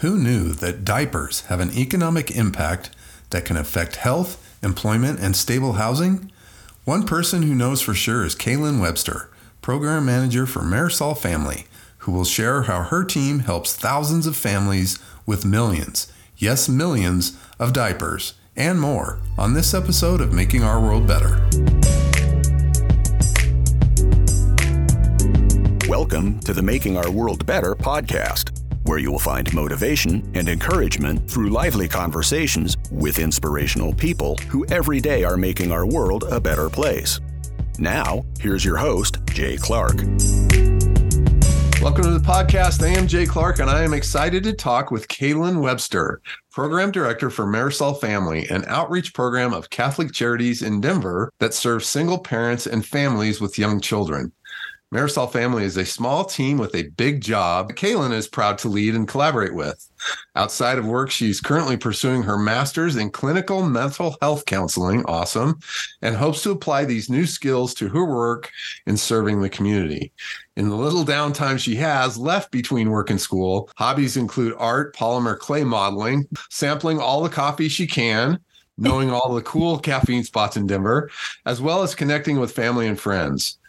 Who knew that diapers have an economic impact that can affect health, employment, and stable housing? One person who knows for sure is Kalynn Webster, Program Manager for Marisol Family, who will share how her team helps thousands of families with millions, yes, millions, of diapers and more on this episode of Making Our World Better. Welcome to the Making Our World Better podcast where you will find motivation and encouragement through lively conversations with inspirational people who every day are making our world a better place. Now, here's your host, Jay Clark. Welcome to the podcast. I am Jay Clark, and I am excited to talk with Kalynn Webster, Program Director for Marisol Family, an outreach program of Catholic Charities in Denver that serves single parents and families with young children. Marisol Family is a small team with a big job Kalynn is proud to lead and collaborate with. Outside of work, she's currently pursuing her master's in clinical mental health counseling, awesome, and hopes to apply these new skills to her work in serving the community. In the little downtime she has left between work and school, hobbies include art, polymer clay modeling, sampling all the coffee she can, knowing all the cool caffeine spots in Denver, as well as connecting with family and friends.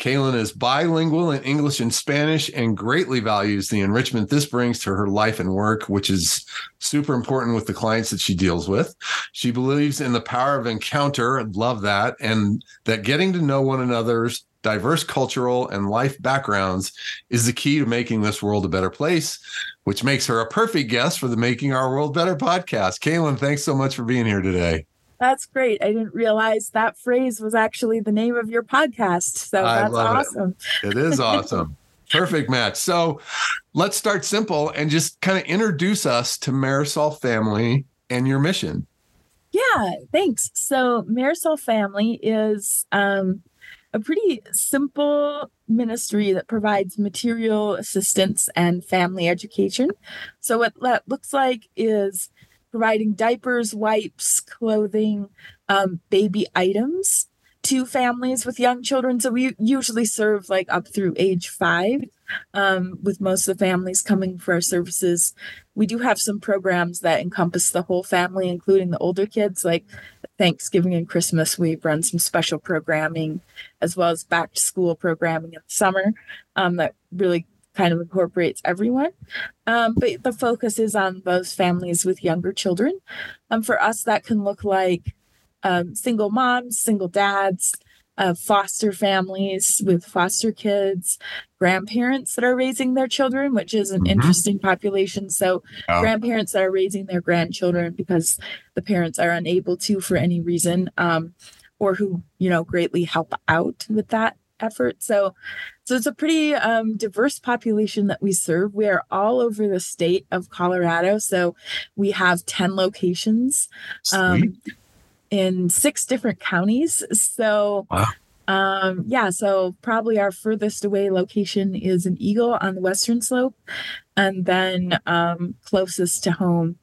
Kalynn is bilingual in English and Spanish and greatly values the enrichment this brings to her life and work, which is super important with the clients that she deals with. She believes in the power of encounter, love that, and that getting to know one another's diverse cultural and life backgrounds is the key to making this world a better place, which makes her a perfect guest for the Making Our World Better podcast. Kalynn, thanks so much for being here today. That's great. I didn't realize that phrase was actually the name of your podcast. So that's awesome. It. it is awesome. Perfect match. So let's start simple and just kind of introduce us to Marisol Family and your mission. Yeah, thanks. So Marisol Family is um, a pretty simple ministry that provides material assistance and family education. So what that looks like is providing diapers, wipes, clothing, um, baby items to families with young children. So we usually serve like up through age five, um, with most of the families coming for our services. We do have some programs that encompass the whole family, including the older kids, like Thanksgiving and Christmas. We run some special programming as well as back to school programming in the summer um, that really kind of incorporates everyone. Um, but the focus is on those families with younger children. Um, for us, that can look like um, single moms, single dads, uh, foster families with foster kids, grandparents that are raising their children, which is an mm-hmm. interesting population. So, grandparents that are raising their grandchildren because the parents are unable to for any reason, um, or who, you know, greatly help out with that effort. So, so it's a pretty um, diverse population that we serve. We are all over the state of Colorado. So we have 10 locations um, in six different counties. So, wow. um, yeah, so probably our furthest away location is an Eagle on the western slope. And then um, closest to home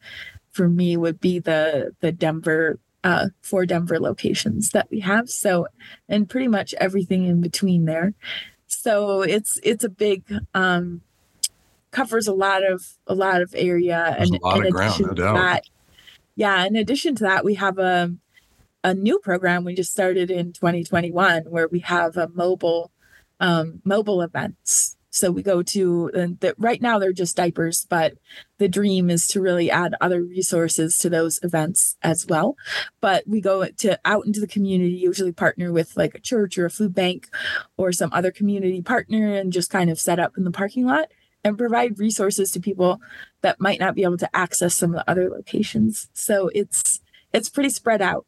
for me would be the the Denver uh, four Denver locations that we have. So, and pretty much everything in between there. So it's it's a big um, covers a lot of a lot of area There's and a lot in of ground, no doubt. That, yeah, in addition to that, we have a a new program we just started in 2021 where we have a mobile um, mobile events so we go to the, right now they're just diapers, but the dream is to really add other resources to those events as well. But we go to out into the community, usually partner with like a church or a food bank or some other community partner and just kind of set up in the parking lot and provide resources to people that might not be able to access some of the other locations. So it's it's pretty spread out.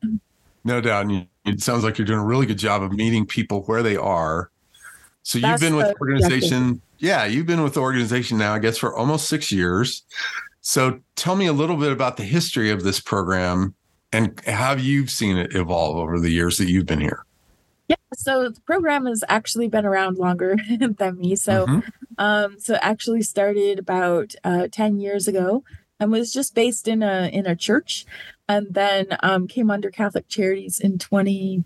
No doubt. And it sounds like you're doing a really good job of meeting people where they are so you've been with the organization, yeah, you've been with the organization now, I guess, for almost six years. So tell me a little bit about the history of this program and how you've seen it evolve over the years that you've been here. Yeah, so the program has actually been around longer than me. So, mm-hmm. um, so actually started about uh, ten years ago, and was just based in a in a church, and then um, came under Catholic Charities in twenty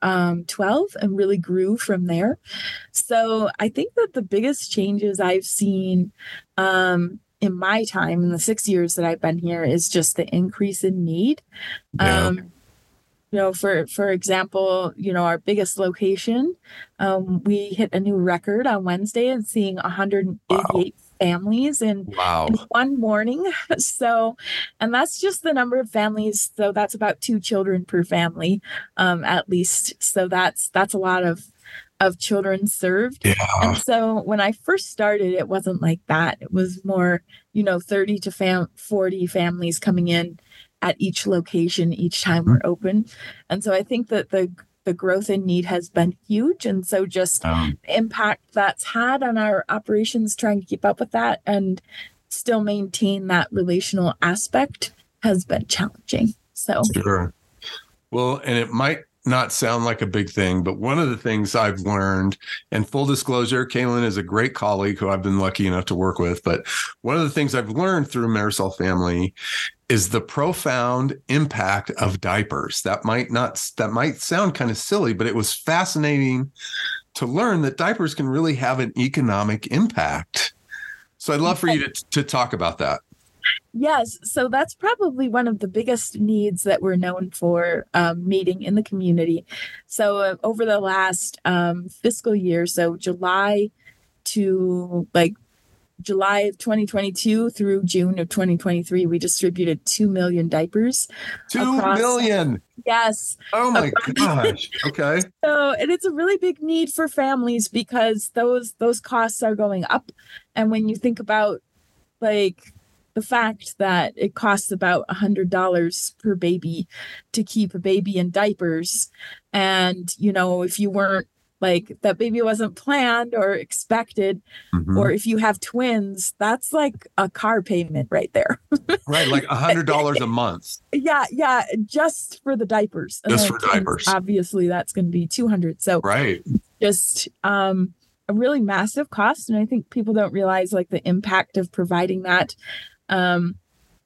um, 12 and really grew from there. So I think that the biggest changes I've seen um, in my time in the six years that I've been here is just the increase in need. Yeah. Um, you know, for for example, you know, our biggest location, um, we hit a new record on Wednesday and seeing 188 families in, Wow. in one morning. So, and that's just the number of families. So that's about two children per family, um, at least. So that's that's a lot of of children served. Yeah. And so when I first started, it wasn't like that. It was more, you know, 30 to fam- 40 families coming in at each location each time we're open. And so I think that the the growth in need has been huge. And so just Um, the impact that's had on our operations trying to keep up with that and still maintain that relational aspect has been challenging. So Sure. Well, and it might not sound like a big thing, but one of the things I've learned, and full disclosure, Kalynn is a great colleague who I've been lucky enough to work with. But one of the things I've learned through Marisol Family is the profound impact of diapers. That might not that might sound kind of silly, but it was fascinating to learn that diapers can really have an economic impact. So I'd love for you to, to talk about that. Yes, so that's probably one of the biggest needs that we're known for um, meeting in the community. So uh, over the last um, fiscal year, so July to like July of 2022 through June of 2023, we distributed 2 million diapers. Two Across- million. Yes. Oh my gosh. Okay. So, and it's a really big need for families because those those costs are going up. And when you think about like the fact that it costs about a hundred dollars per baby to keep a baby in diapers, and you know, if you weren't like that baby wasn't planned or expected, Mhm. or if you have twins, that's like a car payment right there. right, like a hundred dollars a month. yeah, yeah, just for the diapers. Just for twins, diapers. Obviously, that's going to be two hundred. So Right. just um, a really massive cost. And I think people don't realize like the impact of providing that. Um,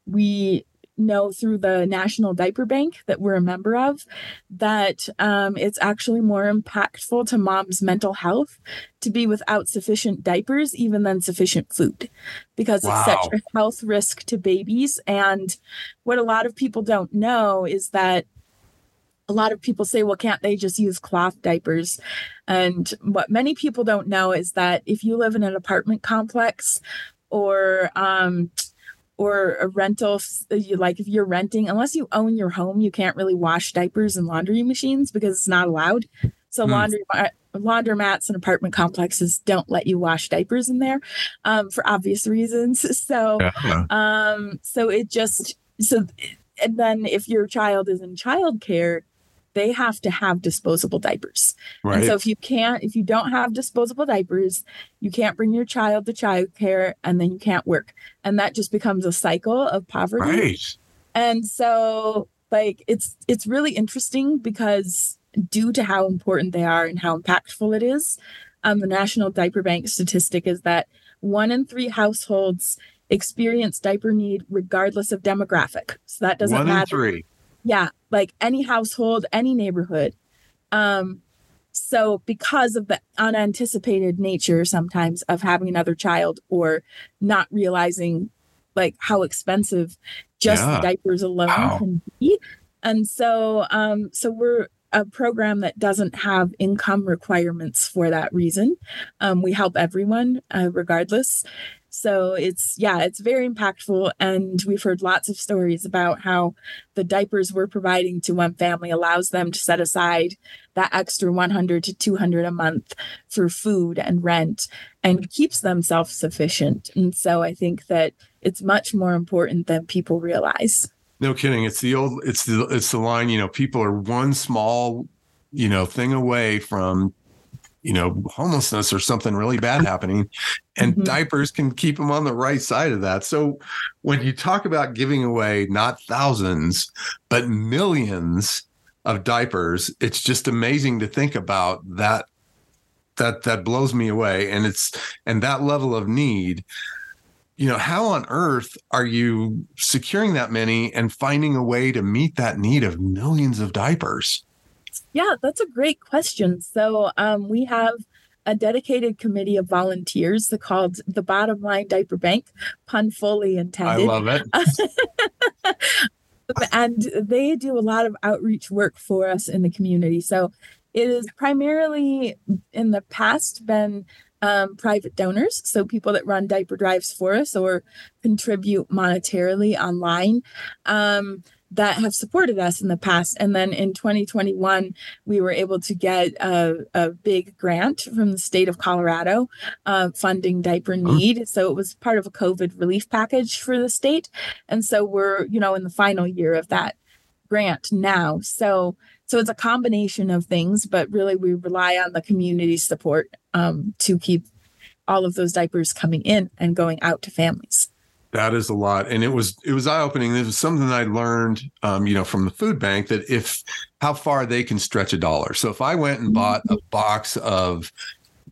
we know through the National Diaper Bank that we're a member of that um, it's actually more impactful to mom's mental health to be without sufficient diapers even than sufficient food because it's such a health risk to babies. And what a lot of people don't know is that a lot of people say, well, can't they just use cloth diapers? And what many people don't know is that if you live in an apartment complex or um, or a rental, you like if you're renting, unless you own your home, you can't really wash diapers in laundry machines because it's not allowed. So Hmm. laundry laundromats and apartment complexes don't let you wash diapers in there um, for obvious reasons. So Yeah. um, so it just so and then if your child is in childcare, they have to have disposable diapers. Right. And so if you can't, if you don't have disposable diapers, you can't bring your child to childcare and then you can't work. And that just becomes a cycle of poverty. right. And so like it's it's really interesting because due to how important they are and how impactful it is, um, the National Diaper Bank statistic is that one in three households experience diaper need regardless of demographic. So that doesn't One in three. Yeah like any household any neighborhood um so because of the unanticipated nature sometimes of having another child or not realizing like how expensive just Yeah. diapers alone Wow. can be and so um so we're a program that doesn't have income requirements for that reason um, we help everyone uh, regardless so it's yeah it's very impactful and we've heard lots of stories about how the diapers we're providing to one family allows them to set aside that extra 100 to 200 a month for food and rent and keeps them self-sufficient and so i think that it's much more important than people realize No kidding. It's the old. It's the it's the line. You know, people are one small, you know, thing away from, you know, homelessness or something really bad happening, and Mhm. diapers can keep them on the right side of that. So, when you talk about giving away not thousands but millions of diapers, it's just amazing to think about that. That that blows me away, and it's and that level of need you know how on earth are you securing that many and finding a way to meet that need of millions of diapers Yeah, that's a great question. So um, we have a dedicated committee of volunteers called the Bottom Line Diaper Bank, pun fully intended. I love it. and they do a lot of outreach work for us in the community. So it is primarily in the past been um, private donors, so people that run diaper drives for us or contribute monetarily online. Um, that have supported us in the past. And then in 2021, we were able to get a, a big grant from the state of Colorado uh, funding diaper need. So it was part of a COVID relief package for the state. And so we're, you know, in the final year of that grant now. So so it's a combination of things, but really we rely on the community support um, to keep all of those diapers coming in and going out to families. That is a lot, and it was it was eye opening. This was something I learned, um, you know, from the food bank that if how far they can stretch a dollar. So if I went and bought a box of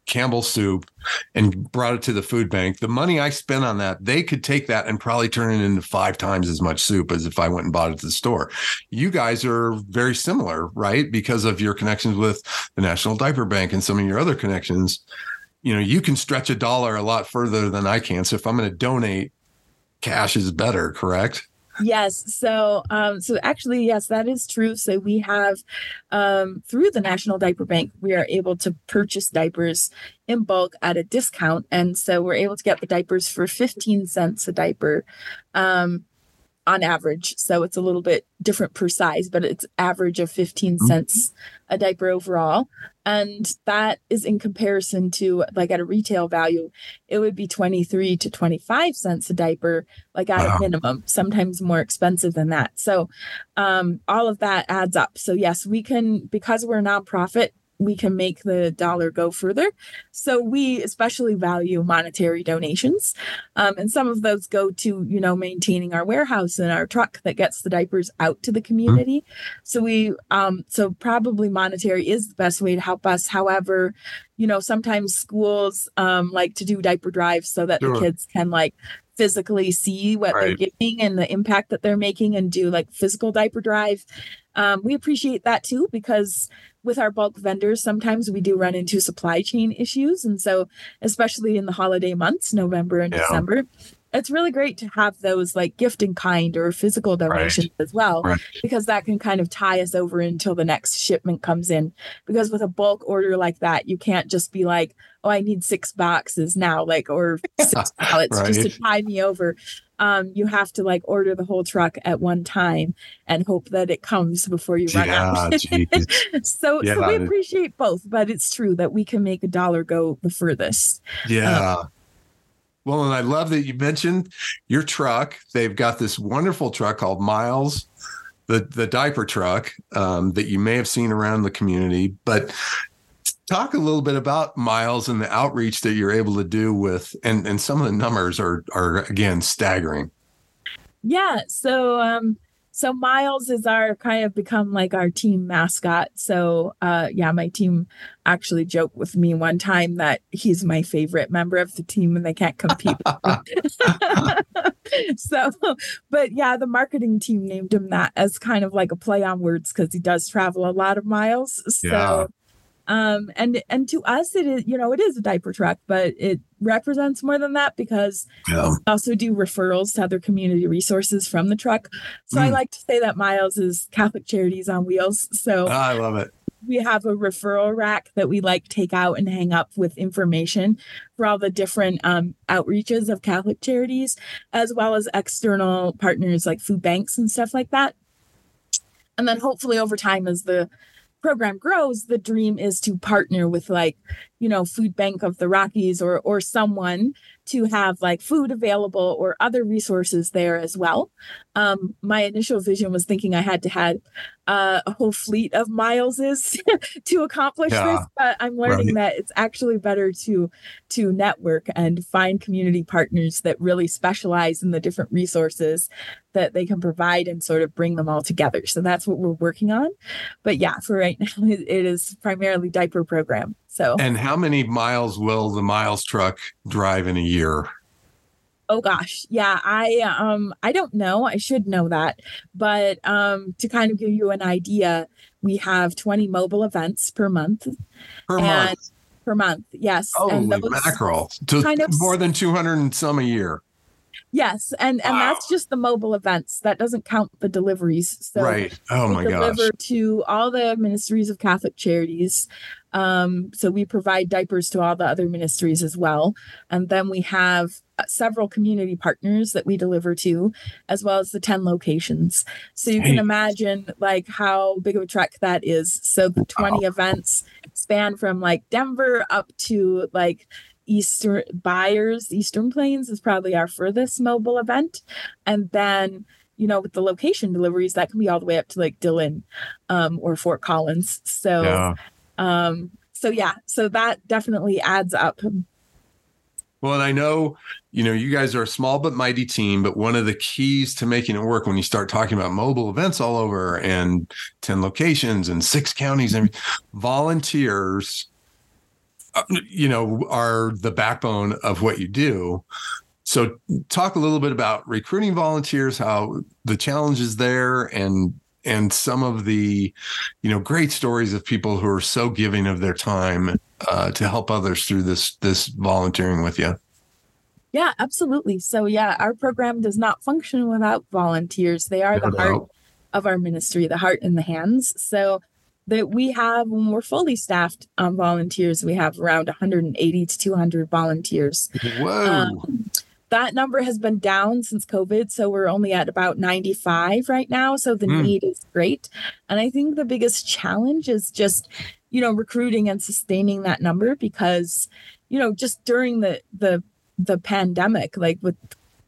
Campbell soup and brought it to the food bank, the money I spent on that, they could take that and probably turn it into five times as much soup as if I went and bought it at the store. You guys are very similar, right? Because of your connections with the National Diaper Bank and some of your other connections. You know, you can stretch a dollar a lot further than I can. So if I'm going to donate cash is better, correct? Yes. So, um, so actually, yes, that is true. So we have, um, through the National Diaper Bank, we are able to purchase diapers in bulk at a discount, and so we're able to get the diapers for fifteen cents a diaper. Um, on average. So it's a little bit different per size, but it's average of 15 mm-hmm. cents a diaper overall. And that is in comparison to like at a retail value, it would be 23 to 25 cents a diaper, like at wow. a minimum, sometimes more expensive than that. So um, all of that adds up. So yes, we can, because we're a nonprofit, we can make the dollar go further. So we especially value monetary donations. Um, and some of those go to, you know, maintaining our warehouse and our truck that gets the diapers out to the community. Mm-hmm. So we, um, so probably monetary is the best way to help us. However, you know, sometimes schools um, like to do diaper drives so that sure. the kids can like physically see what right. they're giving and the impact that they're making and do like physical diaper drive. Um, we appreciate that too because with our bulk vendors, sometimes we do run into supply chain issues. And so, especially in the holiday months, November and yeah. December, it's really great to have those like gift in kind or physical donations right. as well, right. because that can kind of tie us over until the next shipment comes in. Because with a bulk order like that, you can't just be like, oh, I need six boxes now, like, or six pallets right. just to tie me over um, you have to like order the whole truck at one time and hope that it comes before you run yeah, out. so, yeah, so we appreciate both, but it's true that we can make a dollar go the furthest. Yeah. Um, well, and I love that you mentioned your truck. They've got this wonderful truck called Miles, the the diaper truck um, that you may have seen around the community. But talk a little bit about miles and the outreach that you're able to do with and and some of the numbers are are again staggering yeah so um so miles is our kind of become like our team mascot. So uh yeah my team actually joked with me one time that he's my favorite member of the team and they can't compete so but yeah the marketing team named him that as kind of like a play on words because he does travel a lot of miles. So yeah um and and to us it is you know it is a diaper truck but it represents more than that because yeah. we also do referrals to other community resources from the truck so mm. i like to say that miles is catholic charities on wheels so ah, i love it we have a referral rack that we like take out and hang up with information for all the different um, outreaches of catholic charities as well as external partners like food banks and stuff like that and then hopefully over time as the program grows, the dream is to partner with like, you know, Food Bank of the Rockies or or someone to have like food available or other resources there as well. Um, my initial vision was thinking I had to have uh, a whole fleet of Mileses to accomplish yeah, this, but I'm learning right. that it's actually better to to network and find community partners that really specialize in the different resources that they can provide and sort of bring them all together. So that's what we're working on. But yeah, for right now, it is primarily diaper program. So, and how many miles will the miles truck drive in a year? Oh gosh. Yeah, I um I don't know. I should know that. But um to kind of give you an idea, we have 20 mobile events per month. Per and month. per month. Yes. Holy mackerel! To kind of- more than two hundred and some a year. Yes, and and Wow. that's just the mobile events. That doesn't count the deliveries. So right. Oh my gosh. deliver to all the ministries of Catholic Charities. Um, so we provide diapers to all the other ministries as well, and then we have uh, several community partners that we deliver to, as well as the ten locations. So you can imagine like how big of a trek that is. So the twenty events span from like Denver up to like Eastern Byers, Eastern Plains is probably our furthest mobile event. And then, you know, with the location deliveries, that can be all the way up to like Dillon um, or Fort Collins. So, yeah. Um, so yeah, so that definitely adds up. Well, and I know, you know, you guys are a small but mighty team, but one of the keys to making it work when you start talking about mobile events all over and 10 locations and six counties and volunteers, uh, you know, are the backbone of what you do. So talk a little bit about recruiting volunteers, how the challenges there and and some of the you know great stories of people who are so giving of their time uh, to help others through this this volunteering with you. Yeah, absolutely. So yeah, our program does not function without volunteers. They are No the heart of our ministry, the heart and the hands. So that we have when we're fully staffed on volunteers, we have around 180 to 200 volunteers. Whoa. Um, that number has been down since COVID. So we're only at about 95 right now. So the Hmm. need is great. And I think the biggest challenge is just, you know, recruiting and sustaining that number because, you know, just during the the the pandemic, like with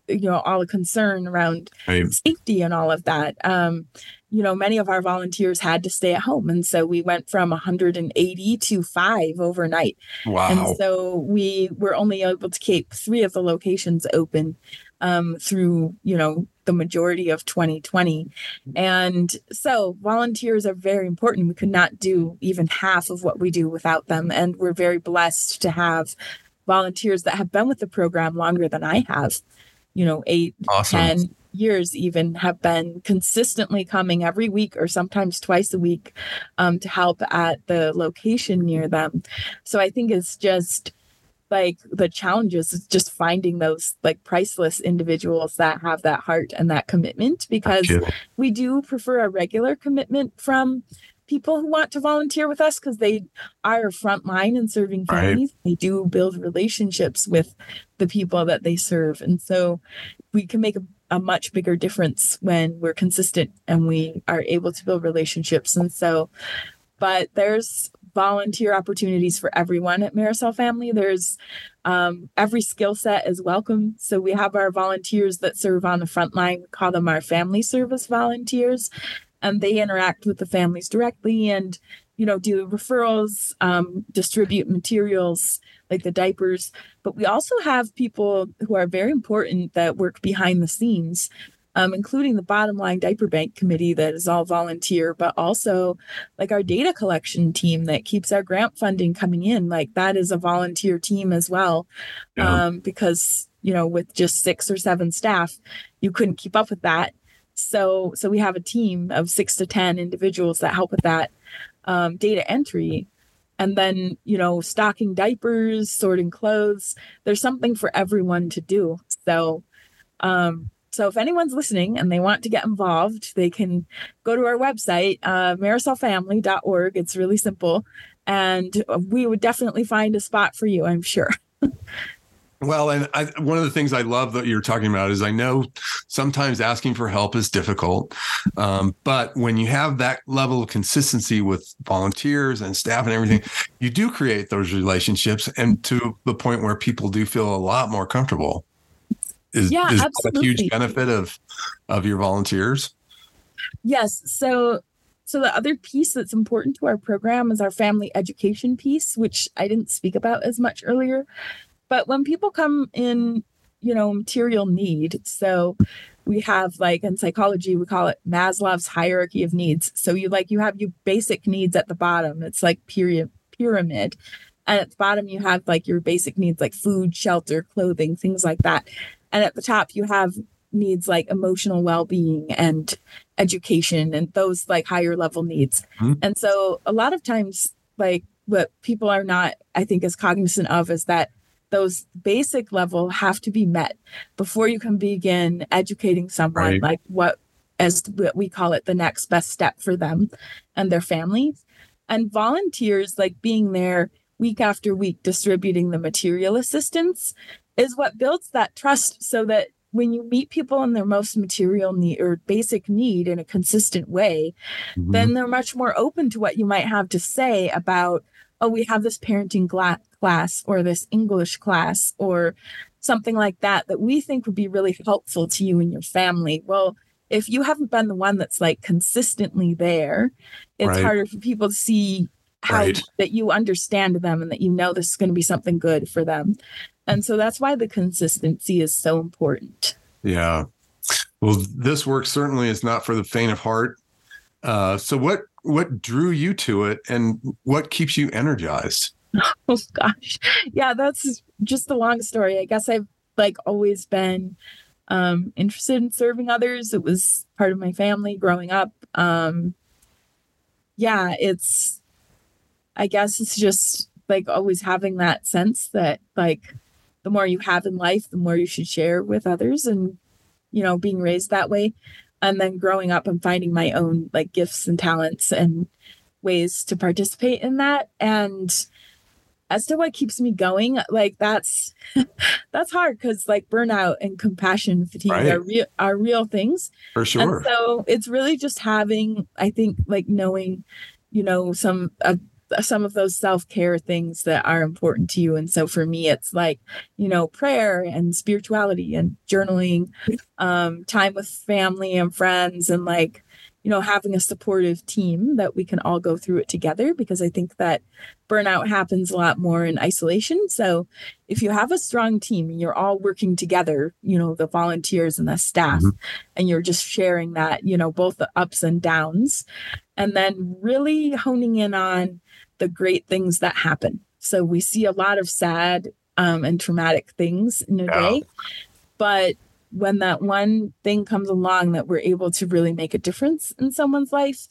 you know, all the concern around Right. safety and all of that. Um, you know, many of our volunteers had to stay at home. And so we went from 180 to five overnight. Wow. And so we were only able to keep three of the locations open um, through, you know, the majority of 2020. And so volunteers are very important. We could not do even half of what we do without them. And we're very blessed to have volunteers that have been with the program longer than I have, you know, eight, awesome. 10 years even have been consistently coming every week or sometimes twice a week um, to help at the location near them so i think it's just like the challenges is just finding those like priceless individuals that have that heart and that commitment because we do prefer a regular commitment from people who want to volunteer with us because they are frontline in serving Right. families. They do build relationships with the people that they serve. And so we can make a, a much bigger difference when we're consistent and we are able to build relationships. And so, but there's volunteer opportunities for everyone at Marisol Family. There's um, every skill set is welcome. So we have our volunteers that serve on the front line. We call them our family service volunteers, and they interact with the families directly and you know do referrals, um, distribute materials like the diapers. But we also have people who are very important that work behind the scenes. Um, including the bottom line diaper bank committee that is all volunteer, but also like our data collection team that keeps our grant funding coming in. Like that is a volunteer team as well Yeah. um, because you know with just six or seven staff you couldn't keep up with that so so we have a team of six to ten individuals that help with that um, data entry. And then you know stocking diapers sorting clothes there's something for everyone to do. So um so if anyone's listening and they want to get involved they can go to our website uh, marisolfamily.org it's really simple. And we would definitely find a spot for you i'm sure Well, and I, one of the things I love that you're talking about is I know sometimes asking for help is difficult, um, but when you have that level of consistency with volunteers and staff and everything, you do create those relationships, and to the point where people do feel a lot more comfortable. Is, Yeah, is that a huge benefit of of your volunteers? Yes. So so the other piece that's important to our program is our family education piece, which I didn't speak about as much earlier. But when people come in, you know, material need, so we have like in psychology, we call it Maslow's hierarchy of needs. So you like you have your basic needs at the bottom. It's like period pyramid. And at the bottom you have like your basic needs like food, shelter, clothing, things like that. And at the top you have needs like emotional well-being and education and those like higher level needs. Mhm. And so a lot of times like what people are not, I think, as cognizant of is that those basic level have to be met before you can begin educating someone right. like what as what we call it the next best step for them and their families and volunteers like being there week after week distributing the material assistance is what builds that trust so that when you meet people in their most material need or basic need in a consistent way, mm-hmm. then they're much more open to what you might have to say about, oh, we have this parenting gla- class or this English class or something like that that we think would be really helpful to you and your family. Well, if you haven't been the one that's like consistently there, it's right. harder for people to see how right. that you understand them and that you know this is going to be something good for them. And so that's why the consistency is so important. Yeah. Well, this work certainly is not for the faint of heart. Uh, so what what drew you to it and what keeps you energized? Oh gosh. Yeah, that's just a long story. I guess I've like always been um interested in serving others. It was part of my family growing up. Um yeah, it's I guess it's just like always having that sense that like the more you have in life, the more you should share with others and, you know, being raised that way. And then growing up and finding my own like gifts and talents and ways to participate in that. And as to what keeps me going, like that's that's hard because like burnout and compassion fatigue right. are real are real things. For sure. And so it's really just having, I think, like knowing, you know, some uh, some of those self-care things that are important to you and so for me it's like you know prayer and spirituality and journaling um time with family and friends and like you know having a supportive team that we can all go through it together because i think that burnout happens a lot more in isolation so if you have a strong team and you're all working together you know the volunteers and the staff mm-hmm. and you're just sharing that you know both the ups and downs and then really honing in on the great things that happen. So we see a lot of sad um, and traumatic things in a yeah. day, but when that one thing comes along that we're able to really make a difference in someone's life,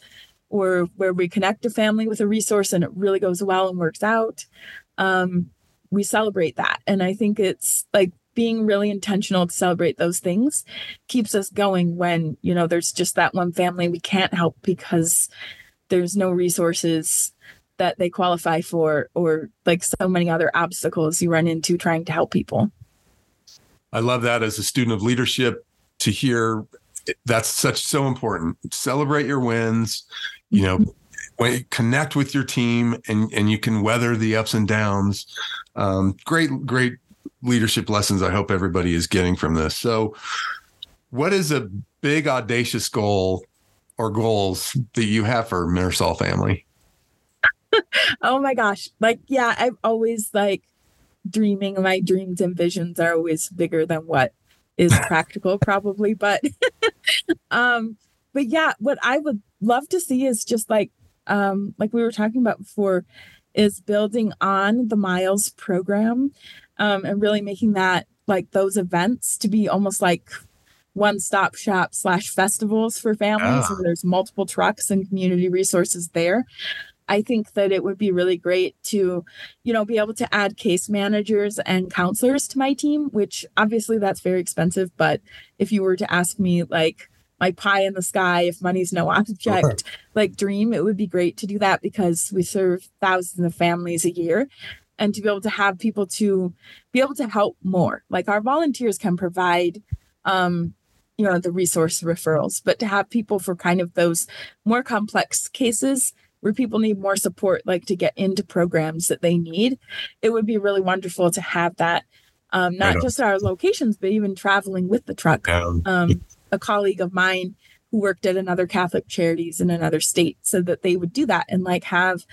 or where we connect a family with a resource and it really goes well and works out, um, we celebrate that. And I think it's like being really intentional to celebrate those things keeps us going when you know there's just that one family we can't help because there's no resources that they qualify for or like so many other obstacles you run into trying to help people. I love that as a student of leadership to hear that's such so important. Celebrate your wins, you know, mm-hmm. when connect with your team and and you can weather the ups and downs. Um, great great leadership lessons I hope everybody is getting from this. So what is a big audacious goal or goals that you have for Marisol family? oh my gosh. Like, yeah, I've always like dreaming. My dreams and visions are always bigger than what is practical, probably. But, um, but yeah, what I would love to see is just like, um, like we were talking about before, is building on the Miles program, um, and really making that like those events to be almost like one stop shop slash festivals for families where there's multiple trucks and community resources there. I think that it would be really great to, you know, be able to add case managers and counselors to my team, which obviously that's very expensive. But if you were to ask me, like, my pie in the sky, if money's no object, like dream, it would be great to do that because we serve thousands of families a year and to be able to have people to be able to help more. Like our volunteers can provide, um, you know, the resource referrals, but to have people for kind of those more complex cases where people need more support, like to get into programs that they need, it would be really wonderful to have that, um, not just our locations, but even traveling with the truck. Um, a colleague of mine who worked at another Catholic charities in another state so that they would do that and like have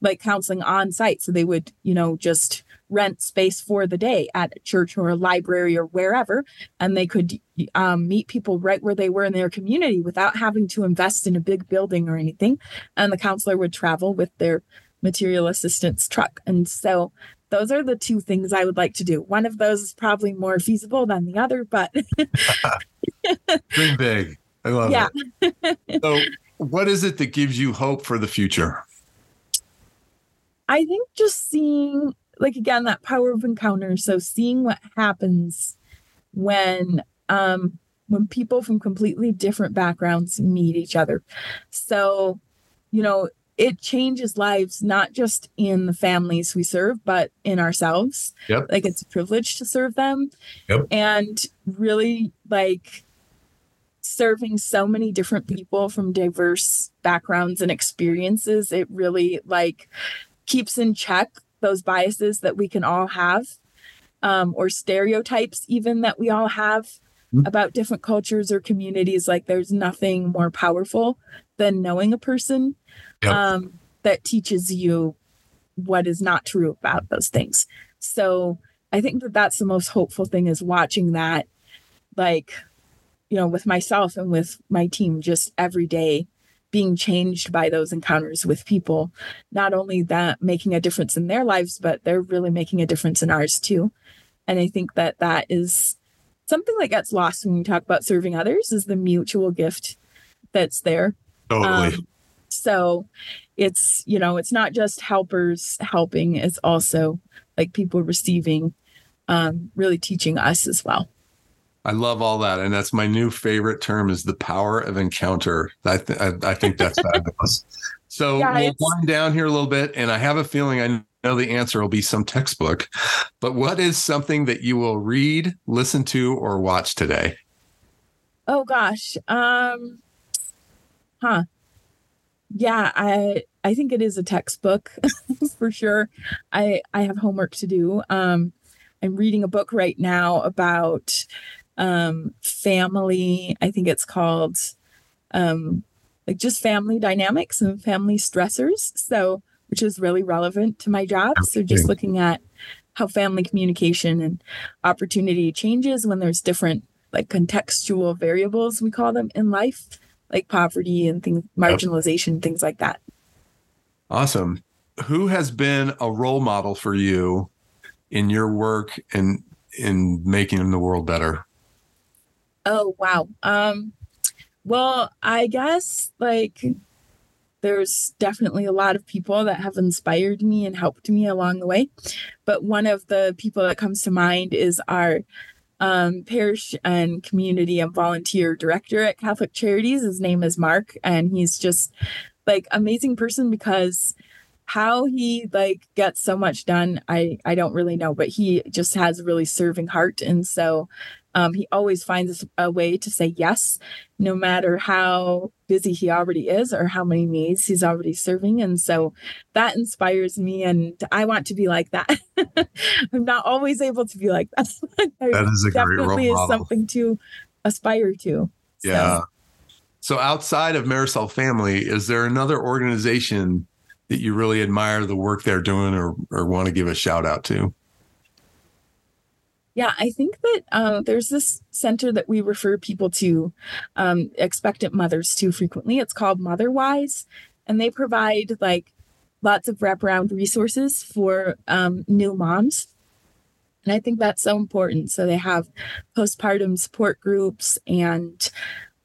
like counseling on site. So they would, you know, just rent space for the day at a church or a library or wherever, and they could um, meet people right where they were in their community without having to invest in a big building or anything. And the counselor would travel with their material assistance truck. And so those are the two things I would like to do. One of those is probably more feasible than the other, but dream big. I love yeah. it. So, what is it that gives you hope for the future? I think just seeing, like, again, that power of encounter. So seeing what happens when, um, when people from completely different backgrounds meet each other. So, you know, it changes lives not just in the families we serve but in ourselves yep. like it's a privilege to serve them yep. and really like serving so many different people from diverse backgrounds and experiences it really like keeps in check those biases that we can all have um, or stereotypes even that we all have mm-hmm. about different cultures or communities like there's nothing more powerful than knowing a person yep. um, that teaches you what is not true about those things. So I think that that's the most hopeful thing is watching that, like, you know, with myself and with my team just every day being changed by those encounters with people. Not only that making a difference in their lives, but they're really making a difference in ours too. And I think that that is something that gets lost when we talk about serving others is the mutual gift that's there. Totally. Um, so it's, you know, it's not just helpers helping, it's also like people receiving, um, really teaching us as well. I love all that, and that's my new favorite term is the power of encounter. I th- I, I think that's fabulous. So yeah, we'll wind down here a little bit, and I have a feeling I know the answer will be some textbook. But what is something that you will read, listen to, or watch today? Oh gosh, um, huh? yeah i i think it is a textbook for sure i i have homework to do um i'm reading a book right now about um family i think it's called um like just family dynamics and family stressors so which is really relevant to my job so just looking at how family communication and opportunity changes when there's different like contextual variables we call them in life like poverty and things, marginalization, things like that. Awesome. Who has been a role model for you in your work and in making the world better? Oh wow. Um well, I guess like there's definitely a lot of people that have inspired me and helped me along the way. But one of the people that comes to mind is our um, parish and community and volunteer director at Catholic Charities. His name is Mark, and he's just like amazing person because how he like gets so much done i i don't really know but he just has a really serving heart and so um, he always finds a way to say yes, no matter how busy he already is or how many needs he's already serving. And so that inspires me, and I want to be like that. I'm not always able to be like that. that is a definitely is something to aspire to. Yeah. So. so outside of Marisol Family, is there another organization that you really admire the work they're doing or or want to give a shout out to? Yeah, I think that um, there's this center that we refer people to, um, expectant mothers to frequently. It's called Motherwise, and they provide like lots of wraparound resources for um, new moms. And I think that's so important. So they have postpartum support groups and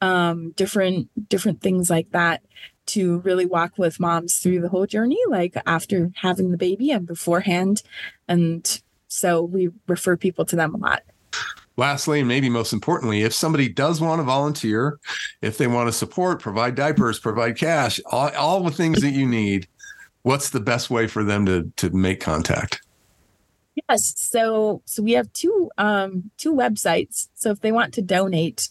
um, different different things like that to really walk with moms through the whole journey, like after having the baby and beforehand, and so we refer people to them a lot. Lastly, and maybe most importantly, if somebody does want to volunteer, if they want to support, provide diapers, provide cash, all, all the things that you need, what's the best way for them to to make contact? Yes, so so we have two um two websites. So if they want to donate,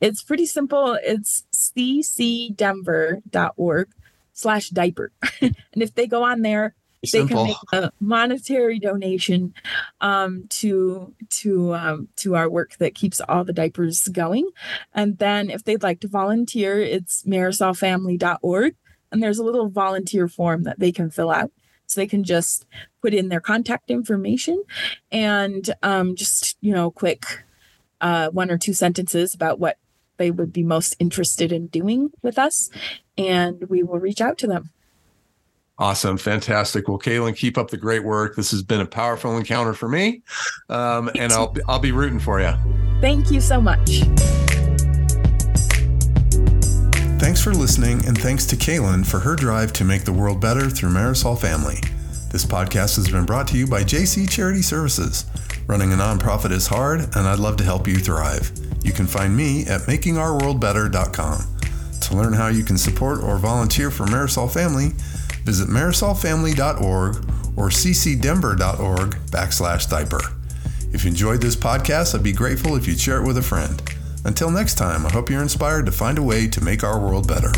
it's pretty simple. It's ccdenver.org slash diaper. and if they go on there, they can make a monetary donation um, to to um, to our work that keeps all the diapers going. And then if they'd like to volunteer, it's marisolfamily.org. And there's a little volunteer form that they can fill out. So they can just put in their contact information and um, just, you know, quick uh, one or two sentences about what they would be most interested in doing with us. And we will reach out to them. Awesome. Fantastic. Well, Kalynn, keep up the great work. This has been a powerful encounter for me. Um, and I'll, I'll be rooting for you. Thank you so much. Thanks for listening, and thanks to Kalynn for her drive to make the world better through Marisol Family. This podcast has been brought to you by JC Charity Services. Running a nonprofit is hard, and I'd love to help you thrive. You can find me at makingourworldbetter.com. To learn how you can support or volunteer for Marisol Family, visit marisolfamily.org or ccdenver.org backslash diaper. If you enjoyed this podcast, I'd be grateful if you'd share it with a friend. Until next time, I hope you're inspired to find a way to make our world better.